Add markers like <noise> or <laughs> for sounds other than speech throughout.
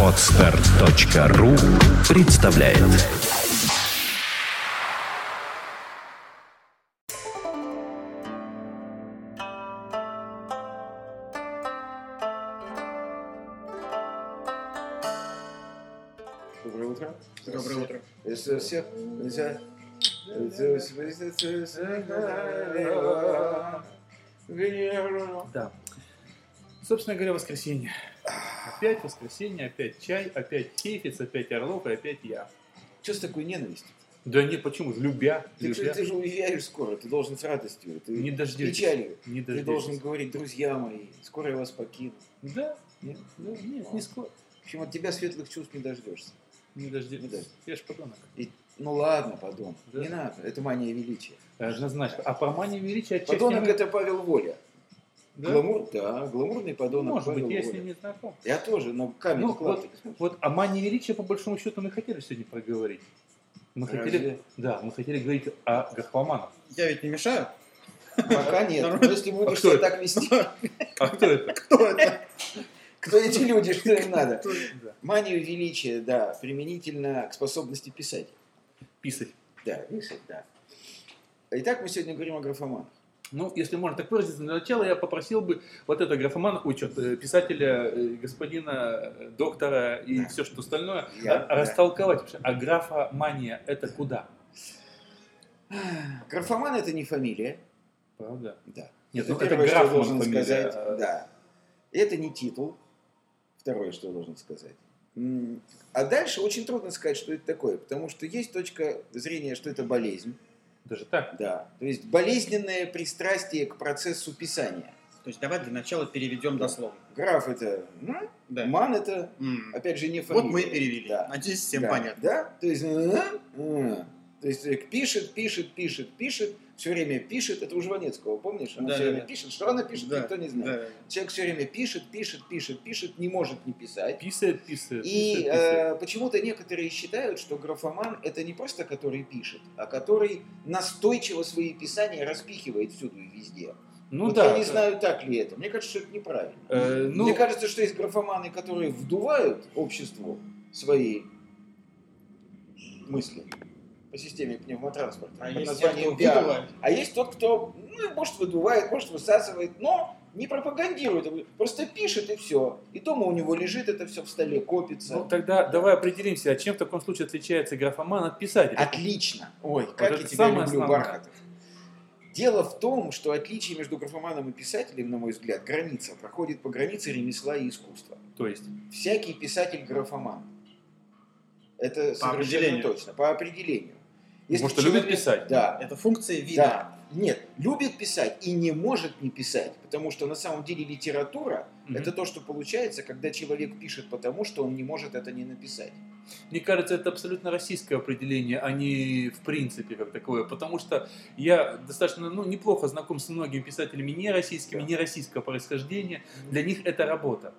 Отстар.ру представляет Доброе утро. Доброе утро. Если всех нельзя... Да. Собственно говоря, воскресенье. Опять воскресенье, опять чай, опять кейфиц, опять Орлов и опять я. Что с такой ненавистью? Да нет, почему? Любя. Ты, любя. ты же уезжаешь скоро, ты должен с радостью, ты Не дождетесь. печалью. Не Ты дождетесь. должен говорить, друзья мои, скоро я вас покину. Да, Нет? да, нет, не скоро. В общем, от тебя светлых чувств не дождешься. Не. Не дождетесь. Я ж подонок. И- ну ладно, подонок, Да. не надо, это мания величия. Однозначно. А по мании величия отчасти Подонок мы- это Павел Воля. Да? Гламур, да, гламурный подонок Может быть, я с ним не знаком. Я тоже, но камень Ну, вклад. Вот о мании величия, по большому счету, мы хотели сегодня проговорить. Мы Разве? хотели, да, мы хотели говорить о графоманах. Я ведь не мешаю? Пока нет, но Нормально. если будешь кто себя так вести, А кто это? <laughs> Кто это? кто эти люди, что им надо? Манию величия, да, применительно к способности писать. Писать. Да, писать, да. Итак, мы сегодня говорим о графоманах. Ну, если можно так выразиться, для начала я попросил бы вот этого графомана, ой, э, писателя, э, господина, э, доктора и Да. все, что остальное, Я- а- растолковать. вообще, А графомания это куда? <sighs> Графоман это не фамилия, Правда? да. Нет, это ну это первое, что я граф должен фамилия, сказать. а- Да. Это не титул. Второе, что я должен сказать. А дальше очень трудно сказать, что это такое, потому что есть точка зрения, что это болезнь. Даже так? Да. То есть болезненное пристрастие к процессу писания. То есть давай для начала переведем дословно. Граф это м, Да. ман это, М. опять же, не фамилия. Вот мы и перевели. Да. Надеюсь, всем да. понятно. Да? То есть, э, э, то есть э, пишет, пишет, пишет, пишет, все время пишет. Это у Жванецкого, помнишь? Он Да, все время да. пишет. Что она пишет, Да, никто не знает. Да. Человек все время пишет, пишет, пишет, пишет, не может не писать. Писает, писает. И писает, писает. э, почему-то некоторые считают, что графоман это не просто который пишет, а который настойчиво свои писания распихивает всюду и везде. ну вот да. я не знаю, так ли это. Мне кажется, что это неправильно. Э, ну, Мне кажется, что есть графоманы, которые вдувают обществу свои мысли по системе пневмотранспорта. А есть названием пиар. А есть тот, кто, ну, может, выдувает, может, высасывает, но не пропагандирует, просто пишет и все. И дома у него лежит это все в столе, копится. ну, тогда давай определимся, а чем в таком случае отличается графоман от писателя? Отлично. Ой, как это я тебя люблю, основное. Бархатов. Дело в том, что отличие между графоманом и писателем, на мой взгляд, граница, проходит по границе ремесла и искусства. То есть, Всякий писатель графоман. Это совершенно определению. точно, по определению. Потому что любит писать. Да, Это функция вида. да. Нет, любит писать и не может не писать, потому что на самом деле литература Мгм. это то, что получается, когда человек пишет потому, что он не может это не написать. Мне кажется, это абсолютно российское определение, а не в принципе как такое. Потому что я достаточно ну, неплохо знаком с многими писателями не российскими, Да. не российского происхождения. Для них это работа.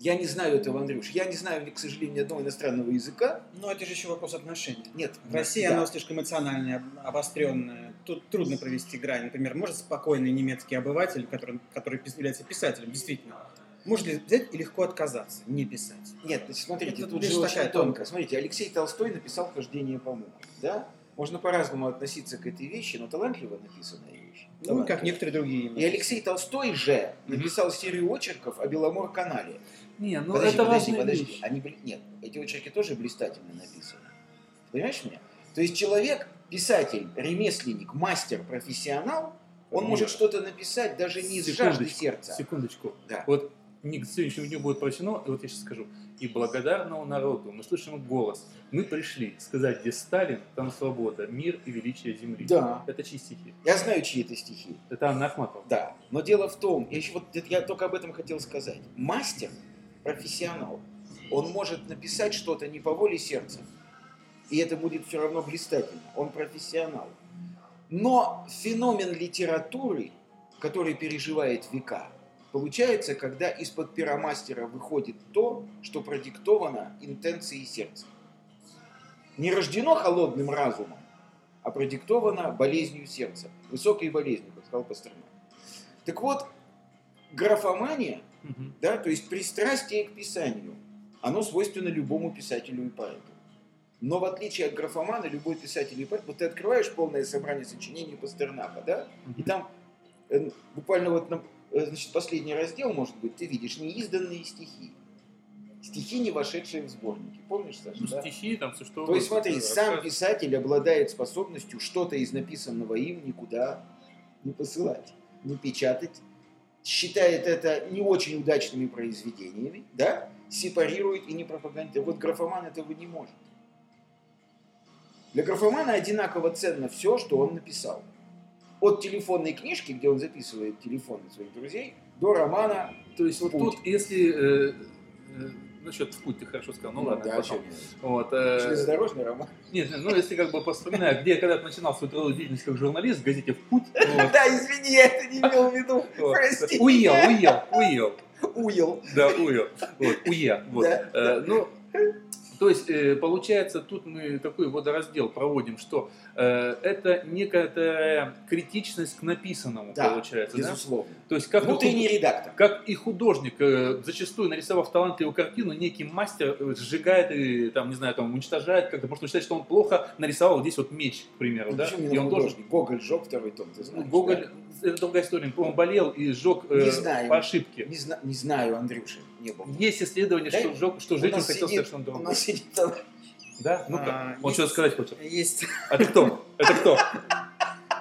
Я не знаю этого, Андрюш. Я не знаю, к сожалению, ни одного иностранного языка. Но это же еще вопрос отношений. Нет. В России Да. оно слишком эмоциональное, об- обостренное. Тут трудно провести грань. Например, может спокойный немецкий обыватель, который, который является писателем, действительно, может ли взять и легко отказаться, не писать? Нет, значит, смотрите, Это тут же очень тонко. тонкость. Смотрите, Алексей Толстой написал «Хождение по мукам». Да? Можно по-разному относиться к этой вещи, но талантливо написанная вещь. Ну, Талантливо. как некоторые другие. И Алексей Толстой же написал серию очерков о Беломор-канале. Не, ну подожди, это подожди, подожди. вещи. Они, нет, эти очерки тоже блистательно написаны. Понимаешь меня? То есть человек, писатель, ремесленник, мастер, профессионал, он Нет. может что-то написать даже не из жажды сердца. Секундочку. Да. Вот не к сегодняшнему дню будет прощено, и вот я сейчас скажу. И благодарному народу мы слышим голос. Мы пришли сказать, где Сталин, там свобода, мир и величие земли. Да. Это чьи стихи? Я знаю, чьи это стихи. Это Анна Ахматова. Да, но дело в том, я еще вот я только об этом хотел сказать. Мастер, профессионал, он может написать что-то не по воле сердца, и это будет все равно блистательно. Он профессионал. Но феномен литературы, который переживает века, получается, когда из-под пера мастера выходит то, что продиктовано интенцией сердца. Не рождено холодным разумом, а продиктовано болезнью сердца, высокой болезнью, как сказал Пастернак. Так вот, графомания Мгм. Да? То есть пристрастие к писанию, оно свойственно любому писателю и поэту. Но в отличие от графомана, любой писатель и поэт, вот ты открываешь полное собрание сочинений Пастернака, да, и там э, буквально вот на, э, значит, последний раздел, может быть, ты видишь неизданные стихи. Стихи, не вошедшие в сборники. Помнишь, Саша? Ну, да? стихи, там все что То есть смотри, угодно, сам рассказ. писатель обладает способностью что-то из написанного им никуда не посылать, не печатать, считает это не очень удачными произведениями, да, сепарирует и не пропагандирует. Вот графоман этого не может. Для графомана одинаково ценно все, что он написал. От телефонной книжки, где он записывает телефоны своих друзей, до романа То есть вот Путь. тут, если... э, э, насчет в путь ты хорошо сказал, ну ладно, да, потом. Вот, э, Железнодорожный роман. нет, ну если как бы вспоминаю, где я когда-то начинал свою трудовую деятельность как журналист в газете «В путь», <laughs> Да, извини, я это не имел в виду. <laughs> Прости. уел, уел, уел, Уел. да, уел, вот, уе, вот. Э, ну, то есть, э, получается, тут мы такой водораздел проводим, что э, это некоторая критичность к написанному, Да, получается, да? Безусловно. То есть, как Внутренний редактор. Как и художник, э, зачастую нарисовав талантливую картину, некий мастер сжигает и, там, не знаю, там, уничтожает как-то, потому что считает, что он плохо нарисовал здесь вот меч, к примеру, Ну, да? И он должен... художник? Гоголь сжег второй том, ты Ну, знаешь. Гоголь, это другая история, он болел и сжег э, Не знаю. по да? ошибке. Не, зна- не знаю, Андрюша, не был. Есть исследование, Да, что, сжег, что У жить он хотел сидит- совершенно У другого. нас сидит Да? Ну-ка, А, он что-то сказать хочет. Есть, А ты кто? Это кто?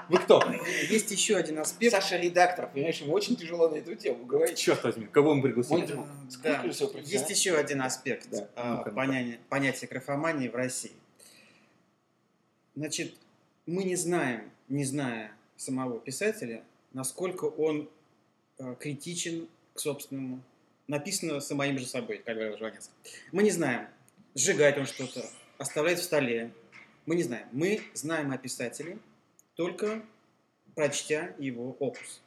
Вы кто? есть еще один аспект. Саша редактор, понимаешь, ему очень тяжело на эту тему говорить. Черт возьми, кого мы пригласили? Он- Да, Сколько да. всего профессионал? Есть еще один аспект Да. а, ну-ка. понятия, понятия графомании в России. Значит, мы не знаем, не зная самого писателя, насколько он э, критичен к собственному, написано самим же собой, как говорил. Мы не знаем, сжигает он что-то, оставляет в столе. Мы не знаем. Мы знаем о писателе, только прочтя его опус.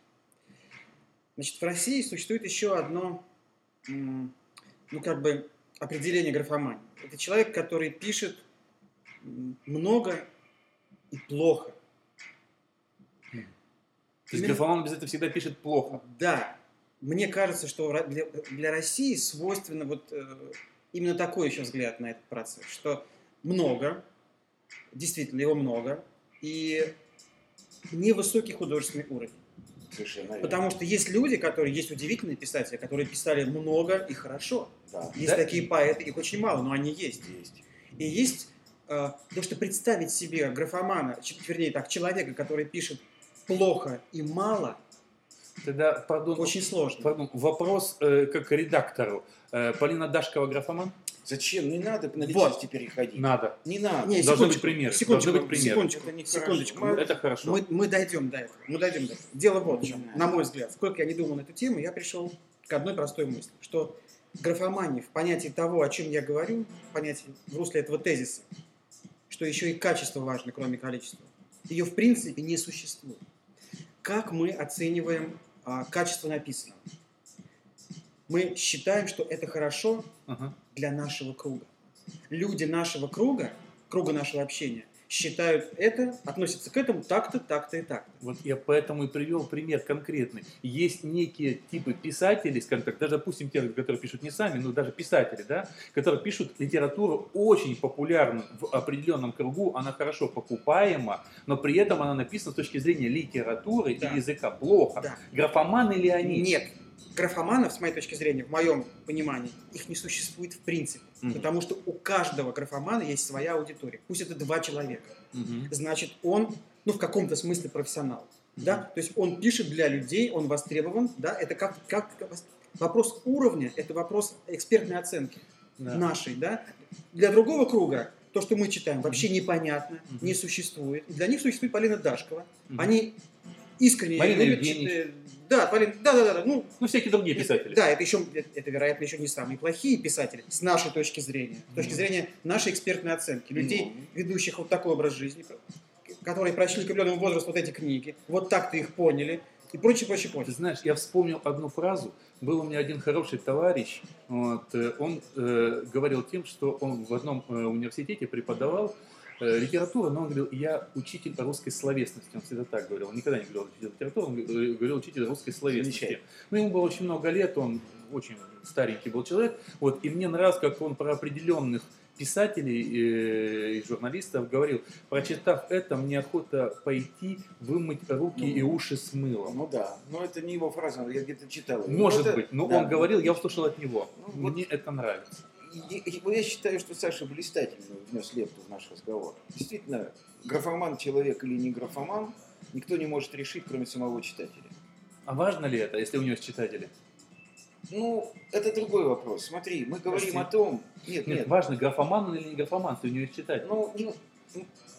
Значит, в России существует еще одно, ну, как бы, определение графомании. Это человек, который пишет много и плохо. То есть графоман без этого всегда пишет плохо. Да, мне кажется, что для, для России свойственно вот э, именно такой еще взгляд на этот процесс, что много, действительно его много, и невысокий художественный уровень. Совершенно верно. Потому что есть люди, которые, есть удивительные писатели, которые писали много и хорошо. Да, Есть Да. такие поэты, их очень мало, но они есть. есть. И есть, э, то, что представить себе графомана, вернее так, человека, который пишет плохо и мало, Тогда, пардон, очень сложно. пардон, вопрос э, как редактору. Э, Полина Дашкова графоман? Зачем? Не надо на Вот. личности переходить. Надо. Не надо. Не, Должны быть секундочку, примеры, Секундочку, должны быть примеры. секундочку, Это не секундочку. хорошо. Это хорошо. Мы, мы дойдем до этого. Мы дойдем до этого. Дело вот в чем. На мой взгляд, сколько я не думал на эту тему, я пришел к одной простой мысли, что графомания в понятии того, о чем я говорю, в понятии в русле этого тезиса, что еще и качество важно, кроме количества, ее в принципе не существует. Как мы оцениваем а, качество написанного? Мы считаем, что это хорошо Ага. для нашего круга. Люди нашего круга, круга нашего общения, считают это, относятся к этому так-то, так-то и так-то. Вот я поэтому и привел пример конкретный. Есть некие типы писателей, скажем так, даже, допустим, те, которые пишут не сами, но даже писатели, да, которые пишут литературу очень популярную в определенном кругу, она хорошо покупаема, но при этом она написана с точки зрения литературы Да. и языка плохо. Да. Графоманы ли они? Нет. Графоманов, с моей точки зрения, в моем понимании, их не существует в принципе. Мгм. Потому что у каждого графомана есть своя аудитория. Пусть это два человека. Мгм. Значит, он, ну, в каком-то смысле профессионал. Да? То есть он пишет для людей, он востребован. Да? Это как, как вопрос уровня, это вопрос экспертной оценки. Да. нашей, да, для другого круга то, что мы читаем, вообще непонятно, Мгм. не существует. Для них существует Полина Дашкова. Мгм. Они искренне Марина любят. Евгеньевич. читают. Да, Полина, да, да, да, ну, Ну, всякие другие писатели. да, это еще, это, вероятно, еще не самые плохие писатели с нашей точки зрения, с точки зрения нашей экспертной оценки, людей, ведущих вот такой образ жизни, которые прочли к определенному возрасту вот эти книги, вот так-то их поняли, и прочее, прочее, Ты прочее. знаешь, я вспомнил одну фразу. Был у меня один хороший товарищ, вот, э, он э, говорил тем, что он в одном э, университете преподавал э, литературу, но он говорил, я учитель русской словесности. Он всегда так говорил. Он никогда не говорил учитель литературы, он говорил, учитель русской словесности. Ну, ему было очень много лет, он очень старенький был человек, вот, и мне нравилось, как он про определенных писателей э, и журналистов говорил, прочитав это, мне охота пойти вымыть руки Ну, и уши с мылом. Ну да, но это не его фраза, я где-то читал. Может Ну, это- быть, но да. он говорил, я услышал от него. Ну, вот- Мне это нравится. Я считаю, что Саша блистательно внес лепту в наш разговор. Действительно, графоман человек или не графоман, никто не может решить, кроме самого читателя. А важно ли это, если у него есть читатели? Ну, это другой вопрос. Смотри, мы говорим Подожди. о том... Нет, Нет, нет. важно, графоман или не графоман, если у него есть читатели. Ну, не,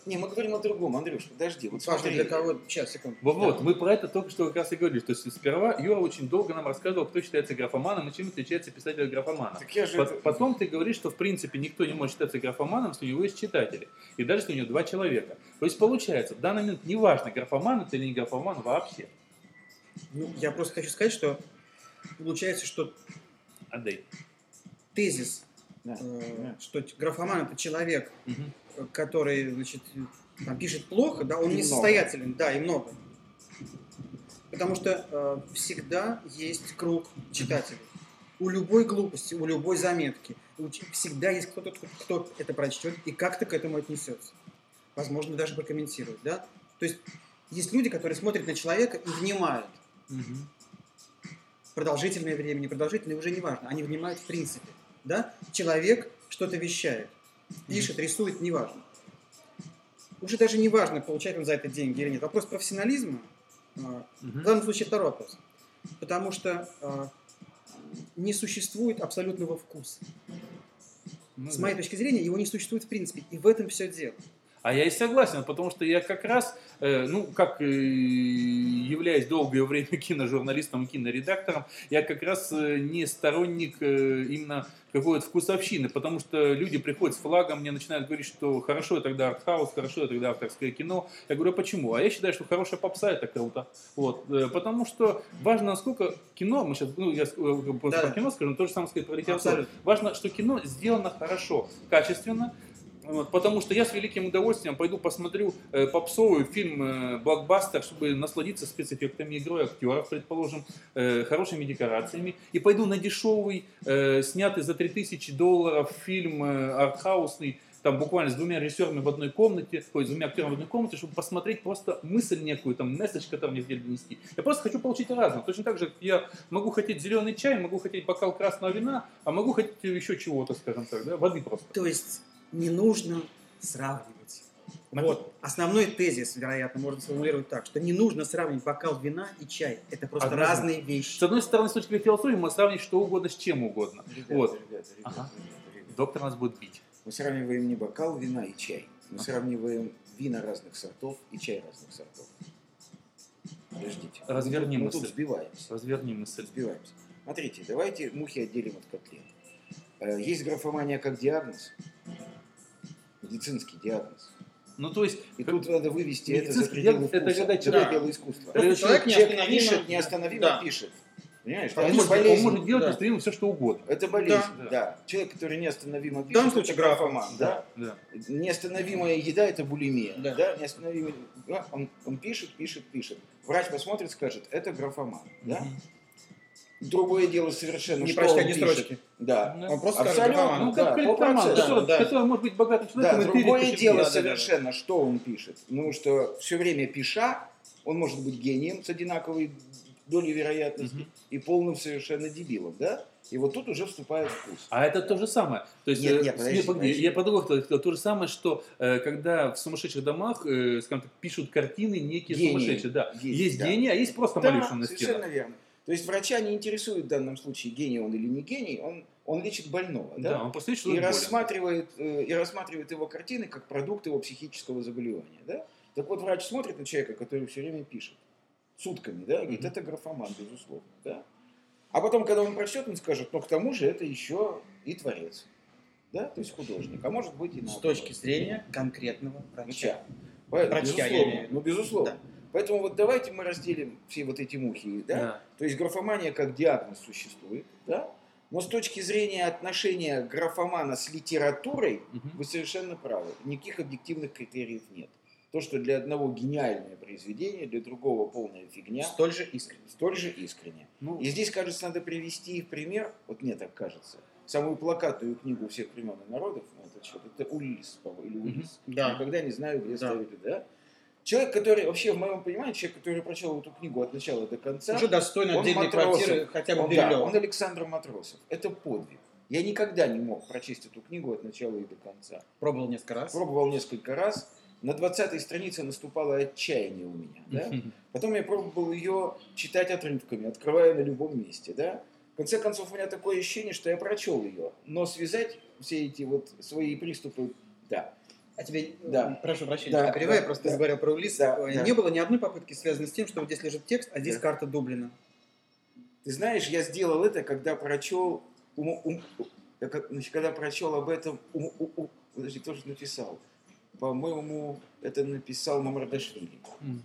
не, мы говорим о другом, Андрюш, подожди. Вот Важно смотри. для кого... Сейчас, секунду. Вот, вот, мы про это только что как раз и говорили. То есть сперва Юра очень долго нам рассказывал, кто считается графоманом и чем отличается писатель от графомана. Так я же По- это- Потом ты говоришь, что в принципе никто не может считаться графоманом, если у него есть читатели. И даже если у него два человека. То есть получается, в данный момент неважно, графоман это или не графоман вообще. Ну, я просто хочу сказать, что получается, что Отдай. тезис, Да, э, да. что графоман это человек, Мгм. Который, значит, там, пишет плохо, да, он И несостоятелен, да, и много. Потому что э, всегда есть круг читателей. У любой глупости, у любой заметки, у всегда есть кто-то, кто, кто это прочтет и как-то к этому отнесется. Возможно, даже прокомментирует, да? То есть есть люди, которые смотрят на человека и внимают. Мгм. Продолжительное время, непродолжительное, уже не важно. Они внимают в принципе. Да? Человек что-то вещает, пишет, рисует, неважно. Уже даже не важно, получает он за это деньги или нет. Вопрос профессионализма, а, в данном случае второй вопрос. Потому что а, не существует абсолютного вкуса. Ну С да. моей точки зрения, его не существует в принципе. И в этом все дело. А я и согласен, потому что я как раз, э, ну, как э, являясь долгое <laughs> время киножурналистом киноредактором, я как раз э, не сторонник э, именно какой-то вкусовщины, потому что люди приходят с флагом, мне начинают говорить, что хорошо тогда артхаус, хорошо тогда авторское кино. Я говорю, а почему? А я считаю, что хорошая попса это круто. Вот, э, потому что важно, насколько кино, мы сейчас, ну, я э, просто Да. про кино скажу, но то же самое сказать про литературу. Важно, что кино сделано хорошо, качественно, вот, потому что я с великим удовольствием пойду посмотрю э, попсовый фильм э, блокбастер, чтобы насладиться спецэффектами игрой актеров, предположим, э, хорошими декорациями, и пойду на дешевый, э, снятый за 3000 долларов фильм э, артхаусный, там буквально с двумя режиссерами в одной комнате, ой, с двумя актерами в одной комнате, чтобы посмотреть просто мысль некую, там, месседж, который мне хотели донести. Я просто хочу получить разное. Точно так же, как я могу хотеть зеленый чай, могу хотеть бокал красного вина, а могу хотеть еще чего-то, скажем так, да, воды просто. То есть не нужно сравнивать. Вот. Основной тезис, вероятно, можно сформулировать так, что не нужно сравнивать бокал вина и чай. Это просто Однозначно. разные вещи. С одной стороны, с точки зрения философии, мы сравнить что угодно с чем угодно. Ребята, Вот. ребята, ребята, Ага. ребята, ребята. Доктор нас будет бить. Мы сравниваем не бокал вина и чай. Мы сравниваем вина разных сортов и чай разных сортов. Подождите. Разверни мы тут, мы тут мысль. сбиваемся. Разверни мысль. Сбиваемся. Смотрите, давайте мухи отделим от котлет. Э, Есть графомания как диагноз, медицинский диагноз. Ну, то есть, И как- тут надо вывести это за пределы диагноз – это вкуса. когда человек- искусства. Просто Человек, человек неостановимо- пишет, неостановимо Да. пишет. Понимаешь? он, это может, он может делать Да. ему все, что угодно. Это болезнь, Да. да. Человек, который неостановимо пишет, данном это случае графоман. Да. Да. Неостановимая еда – это булимия. Да. Да. Неостановимая... да, Он, он пишет, пишет, пишет. Врач посмотрит, скажет, это графоман. Да? Мгм. Другое дело совершенно, Не что прочтя он ни пишет. строчки. Да. Да. Он просто скажет Абсолютно. графоман. Ну, как да, процессу, который, да. который может быть богатым Да, человеком тырить другое дело совершенно, что он пишет. Ну, что все время пиша, он может быть гением с одинаковой долей вероятности Мгм. и полным совершенно дебилом, да? И вот тут уже вступает вкус. А это то же самое. То есть, Нет, э, нет, подожди, подожди. я по-другому хотел. То же самое, что э, когда в сумасшедших домах, э, скажем так, пишут картины некие Гении. сумасшедшие. Да. Есть, Есть да. гении, а есть просто Да, малейшие на совершенно стенах. верно. То есть врача не интересует в данном случае, гений он или не гений, он, он лечит больного, да? Да, он просто что и, болен. рассматривает, э, и рассматривает его картины как продукт его психического заболевания. Да? Так вот, врач смотрит на человека, который все время пишет, сутками, да, и говорит, это графоман, безусловно. Да? А потом, когда он прочтет, он скажет, но к тому же это еще и творец. Да? То есть художник, а может быть и С наоборот. точки зрения конкретного врача. врача. Поэтому, Врача, я безусловно, имею в виду. ну, безусловно. Да. Поэтому вот давайте мы разделим все вот эти мухи, да? Да. То есть графомания как диагноз существует, да? Но с точки зрения отношения графомана с литературой, Мгм. вы совершенно правы. Никаких объективных критериев нет. То, что для одного гениальное произведение, для другого полная фигня, Столь же искренне. столь же искренне. Ну, И здесь, кажется, надо привести в пример, вот мне так кажется, самую плакатную книгу всех времен и народов, ну, это это Улисс, по-моему, или Улисс. Да. Никогда не знаю, где Да. ставили, да? Человек, который, вообще, в моем понимании, человек, который прочел эту книгу от начала до конца, Уже достойно отдельной Матросов. квартиры хотя бы он, да, он Александр Матросов. Это подвиг. Я никогда не мог прочесть эту книгу от начала и до конца. Пробовал несколько раз. Пробовал несколько раз. На 20-й странице наступало отчаяние у меня. Да? <laughs> Потом я пробовал ее читать отрывками, открывая на любом месте. Да? В конце концов, у меня такое ощущение, что я прочел ее. Но связать все эти вот свои приступы, да. А тебе, Да. э, прошу прощения, Да, я перебиваю, да, просто да. говорил про Улисса. Да, Э, да. Не было ни одной попытки, связанной с тем, что вот здесь лежит текст, а здесь Да. карта Дублина. Ты знаешь, я сделал это, когда прочел, ум- ум- как- значит, когда прочел об этом, ум- у- у- подожди, кто же написал? По-моему, это написал Мамардашвили. М.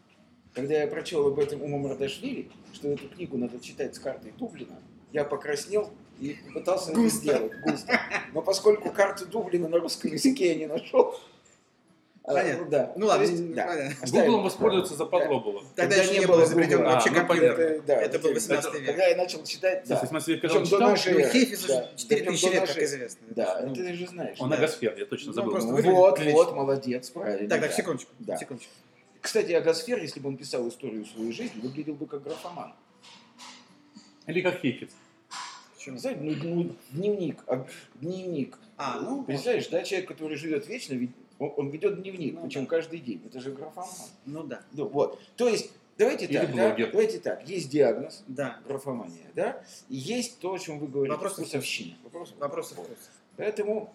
Когда я прочел об этом у Мамардашвили, что эту книгу надо читать с картой Дублина, я покраснел и попытался это Густо. сделать густо. Но поскольку карту Дублина на русском языке я не нашел, а, Понятно. ну да. Ну ладно, есть, да. понятно. Гуглом воспользоваться западло было. Тогда Когда еще не было было изобретен Гугла. вообще А, ну, компьютер. понятно. да, Это был это- 18 век. Когда я начал читать, да. Да. В смысле, когда Причем он до читал, нашей Ну. Хейфиц Да. уже 4000 Причем до лет, как известно. Да, Ну, ты же знаешь. он да. Агасфер, я точно Ну, забыл. Ну, выглядит Вот, отлично. вот, молодец, правильно. Так, так, секундочку, Да. секундочку. Кстати, Агасфер, если бы он писал историю своей жизни, выглядел бы как графоман. Или как Хейфиц. Почему? Знаете, ну, ну, дневник, а, дневник. А, ну, Представляешь, да, человек, который живет вечно, ведь он, он ведет дневник, Ну, причем да. каждый день. Это же графоман. ну да, Ну, вот. То есть, давайте Или так, да, блогер. давайте так. Есть диагноз, да. графомания, да, и есть то, о чем вы говорите, Вопрос вкусовщина. Вопрос, Вопросы Вот. вкуса. Поэтому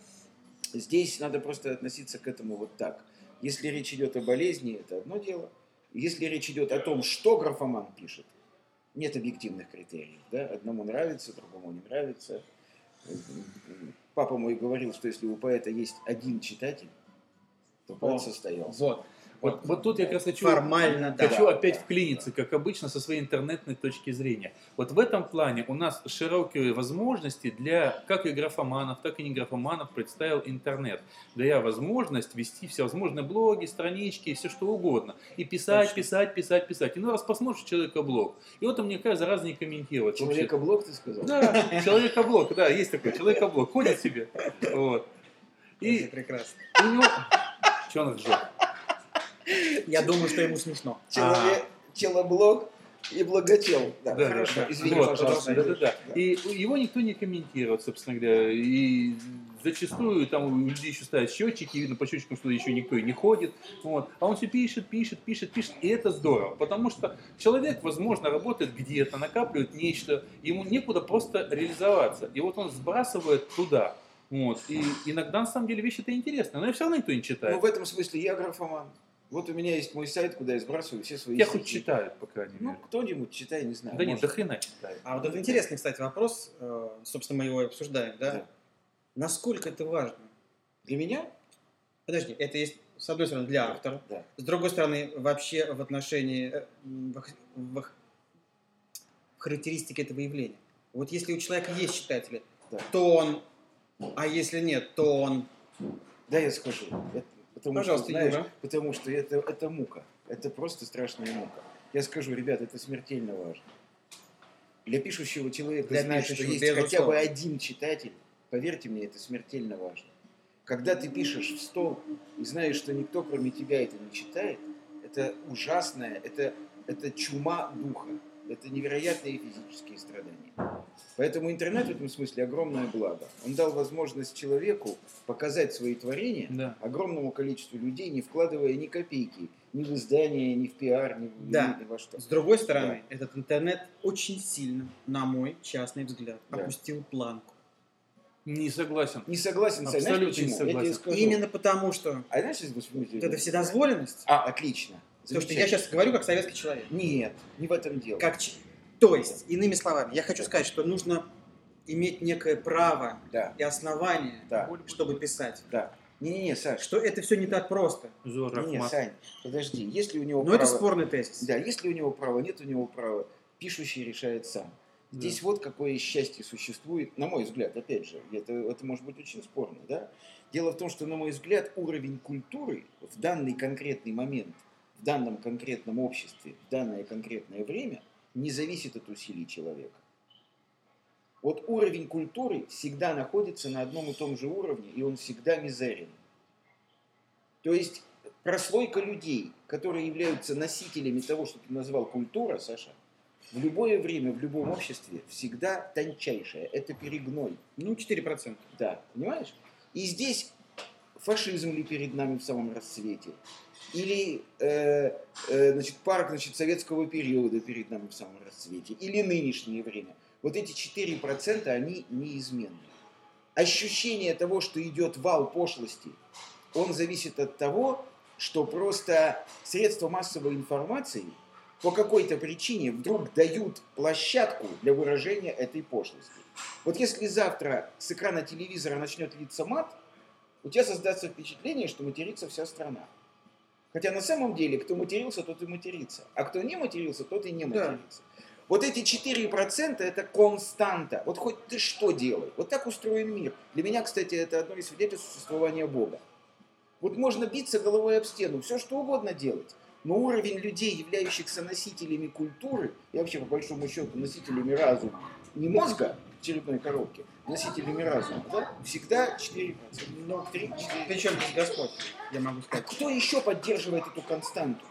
здесь надо просто относиться к этому вот так. Если речь идет о болезни, это одно дело. Если речь идет о том, что графоман пишет, нет объективных критериев. Да? Одному нравится, другому не нравится. Папа мой говорил, что если у поэта есть один читатель, О, состоялся. Вот. Вот, вот тут я как раз хочу, Формально, да. хочу Да, опять да. вклиниться, как обычно, со своей интернетной точки зрения. Вот в этом плане у нас широкие возможности для как и графоманов, так и не графоманов представил интернет. Дая возможность вести всевозможные блоги, странички, все что угодно. И писать, Точно. писать, писать, писать. И ну раз посмотришь человека блог, и вот он мне кажется раз не комментировать. вообще. Человека-блок, ты сказал? Да, человека-блог, да, есть такой человека-блог, ходит себе. Вот. И прекрасно. у него... Че он ржет? Я думаю, что ему смешно. Человек, телоблок и благотел. Да, Да, хорошо. да. Извини, Вот, пожалуйста. Да, да, да. И его никто не комментирует, собственно говоря. И зачастую там у людей еще ставят счетчики, видно по счетчикам, что еще никто и не ходит. Вот. А он все пишет, пишет, пишет, пишет. И это здорово, потому что человек, возможно, работает где-то, накапливает нечто, ему некуда просто реализоваться. И вот он сбрасывает туда. Вот. И иногда, на самом деле, вещи-то интересные, но все равно никто не Ну, читает. в этом смысле я графоман. Вот у меня есть мой сайт, куда я сбрасываю все свои Я стихи. хоть читаю, по крайней Ну, мере. кто-нибудь читай, не знаю. Да нет, может. до хрена читаю. А вот это интересный, кстати, вопрос. э, Собственно, мы его и обсуждаем, да? Да. Насколько это важно? Для меня? Подожди, это есть, с одной стороны, для автора. Да. С другой стороны, вообще в отношении, э, в, в в характеристике этого явления. Вот если у человека есть читатели, Да. то он, а если нет, то он... Да, я скажу. Это- потому Пожалуйста, что, знаешь, Юра. потому что это, это мука. Это просто страшная мука. Я скажу, ребят, это смертельно важно. Для пишущего человека Для знать, что пишущего, есть хотя безусловно. бы один читатель, поверьте мне, это смертельно важно. Когда ты пишешь в стол и знаешь, что никто кроме тебя это не читает, это ужасное, это, это чума духа, это невероятные физические страдания. Поэтому интернет в этом смысле огромное благо. Он дал возможность человеку показать свои творения Да. огромному количеству людей, не вкладывая ни копейки, ни в издание, ни в пиар, ни, в- Да. ни во что. С другой стороны, этот интернет очень сильно, на мой частный взгляд, Да. опустил планку. Не согласен. Не согласен, Сань, знаешь Абсолютно почему? не Я тебе согласен. скажу. Именно потому, что А знаешь, вот эта вседозволенность, А, отлично. то, что я сейчас говорю как советский человек, Нет, не в этом дело. как ч- То есть, иными словами, я хочу сказать, что нужно иметь некое право Да, и основание, да, чтобы писать. да. Не-не-не, Саш, Что это все не так просто. Зор не, не. Сань, подожди. Если у него Но это право... спорный тезис. Да, если у него право, нет у него права, пишущий решает сам. Здесь вот какое счастье существует, на мой взгляд, опять же, это, это может быть очень спорно, да? Дело в том, что, на мой взгляд, уровень культуры в данный конкретный момент, в данном конкретном обществе, в данное конкретное время не зависит от усилий человека. Вот уровень культуры всегда находится на одном и том же уровне, и он всегда мизерен. То есть прослойка людей, которые являются носителями того, что ты назвал культура, Саша, в любое время, в любом обществе всегда тончайшая. Это перегной. Ну, 4%. Да, понимаешь? И здесь фашизм ли перед нами в самом расцвете? Или э, э, значит, парк значит, советского периода перед нами в самом расцвете? Или нынешнее время? Вот эти 4% они неизменны. Ощущение того, что идет вал пошлости, он зависит от того, что просто средства массовой информации по какой-то причине вдруг дают площадку для выражения этой пошлости. Вот если завтра с экрана телевизора начнет литься мат, у тебя создастся впечатление, что матерится вся страна. Хотя на самом деле, кто матерился, тот и матерится. А кто не матерился, тот и не матерится. Да. Вот эти 4% это константа. Вот хоть ты что делай. Вот так устроен мир. Для меня, кстати, это одно из свидетельств существования Бога. Вот можно биться головой об стену, все что угодно делать. Но уровень людей, являющихся носителями культуры, и вообще по большому счету носителями разума, не мозга, черепной коробки, носителями разума, да, всегда 4%. Ну, 3, 4. Причем здесь Господь, я могу сказать. А кто еще поддерживает эту константу?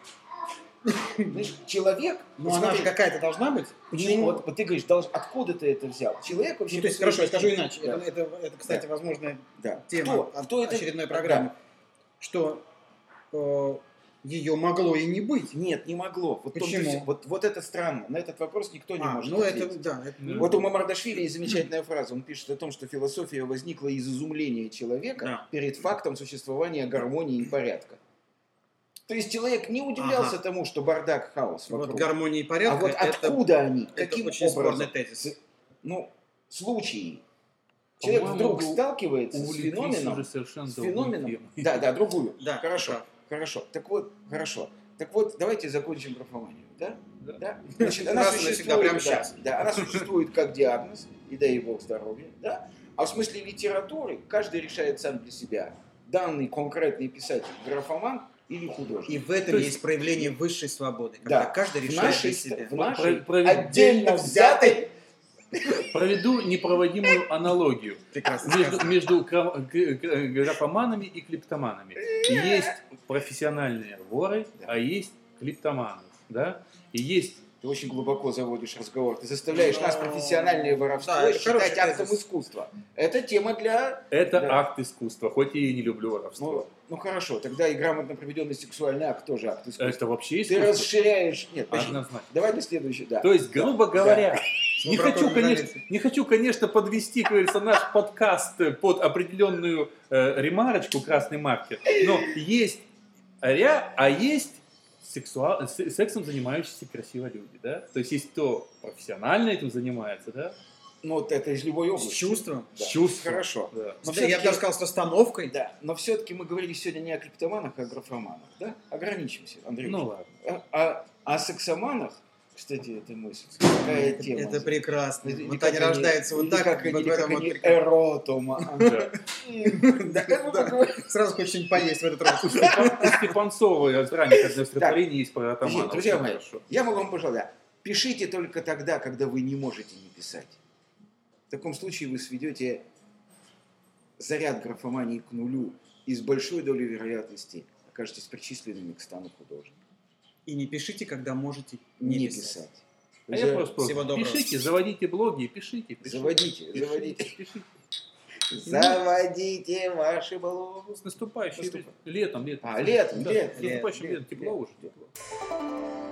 Знаешь, человек... Ну, вот она же какая-то должна быть. Почему? Вот, вот ты говоришь, долж... откуда ты это взял? Человек вообще... Ну, то есть, хорошо, я скажу иначе. Да. Это, это, это, кстати, да. возможная да. тема кто? Кто очередной это? программы. Да. Что э, ее могло и не быть. Нет, не могло. Вот Почему? Том, вот, вот это странно. На этот вопрос никто не а, может ну ответить. Это, да, это... Вот у Мамардашвили есть замечательная фраза. Он пишет о том, что философия возникла из изумления человека да. перед фактом существования гармонии и порядка. То есть человек не удивлялся Ага. тому, что бардак, хаос вокруг. Вот гармония и а порядок. вот это, откуда они? это Каким очень образом? тезис. Ну, случаи. Человек вдруг сталкивается с феноменом. С феноменом. Да, да, другую. Да, Хорошо. Хорошо. Так вот, хорошо. Так вот, давайте закончим графоманию. Да? Да. Да? Значит, она Раз существует, прямо да, щас. да, она существует как диагноз, и дай бог здоровья, да? А в смысле литературы каждый решает сам для себя, данный конкретный писатель графоман или художник. И в этом То есть- есть проявление высшей свободы, когда Да. каждый в решает нашей, для себя. в нашей отдельно взятой Проведу непроводимую аналогию между, между графоманами и клиптоманами. Есть профессиональные воры, Да. а есть клиптоманы. Да? И есть Ты очень глубоко заводишь разговор. Ты заставляешь Но- нас профессиональное воровство Да, это считать актом тезис. искусства. Это тема для... это Да. акт искусства, хоть и не люблю воровство. Ну, ну хорошо, тогда и грамотно проведенный сексуальный акт тоже акт искусства. это вообще Ты искусство. расширяешь... Нет, подожди. Однозначно. Давай на следующий, да. То есть, грубо говоря, не хочу, конечно, не хочу, конечно, подвести, как говорится, наш подкаст под определенную э, ремарочку, красный маркер, но есть ря, а есть сексуал, с- сексом занимающиеся красиво люди, да? То есть есть кто профессионально этим занимается, да? Ну, вот это из любой С области. чувством. Да. С чувством. Хорошо. Да. Но Да, я бы даже сказал, с расстановкой. Да, но все-таки мы говорили сегодня не о криптоманах, а о графоманах, да? Ограничимся, Андрей. Ну ладно. А, а- о сексоманах, кстати, это мысль, какая тема. Это прекрасно. Или Вот они рождаются вот так, как вот они, в как они <laughs> эротома. <laughs> Сразу хочешь что-нибудь поесть в этот раз. Степанцова в стихотворении есть про атамана. Друзья мои, я могу вам пожелать, пишите только тогда, когда вы не можете не писать. В таком случае вы сведете заряд графомании к нулю и с большой долей вероятности окажетесь причисленными к стану художника. И не пишите, когда можете Не, не писать. писать. А я просто Всего доброго. пишите, заводите блоги, пишите. пишите. Заводите, Пишите, заводите. пишите. Заводите ваши блоги. С наступающим Наступа- летом, летом. А, летом, Да, летом, с наступающим летом, летом, тепло летом. уже, тепло.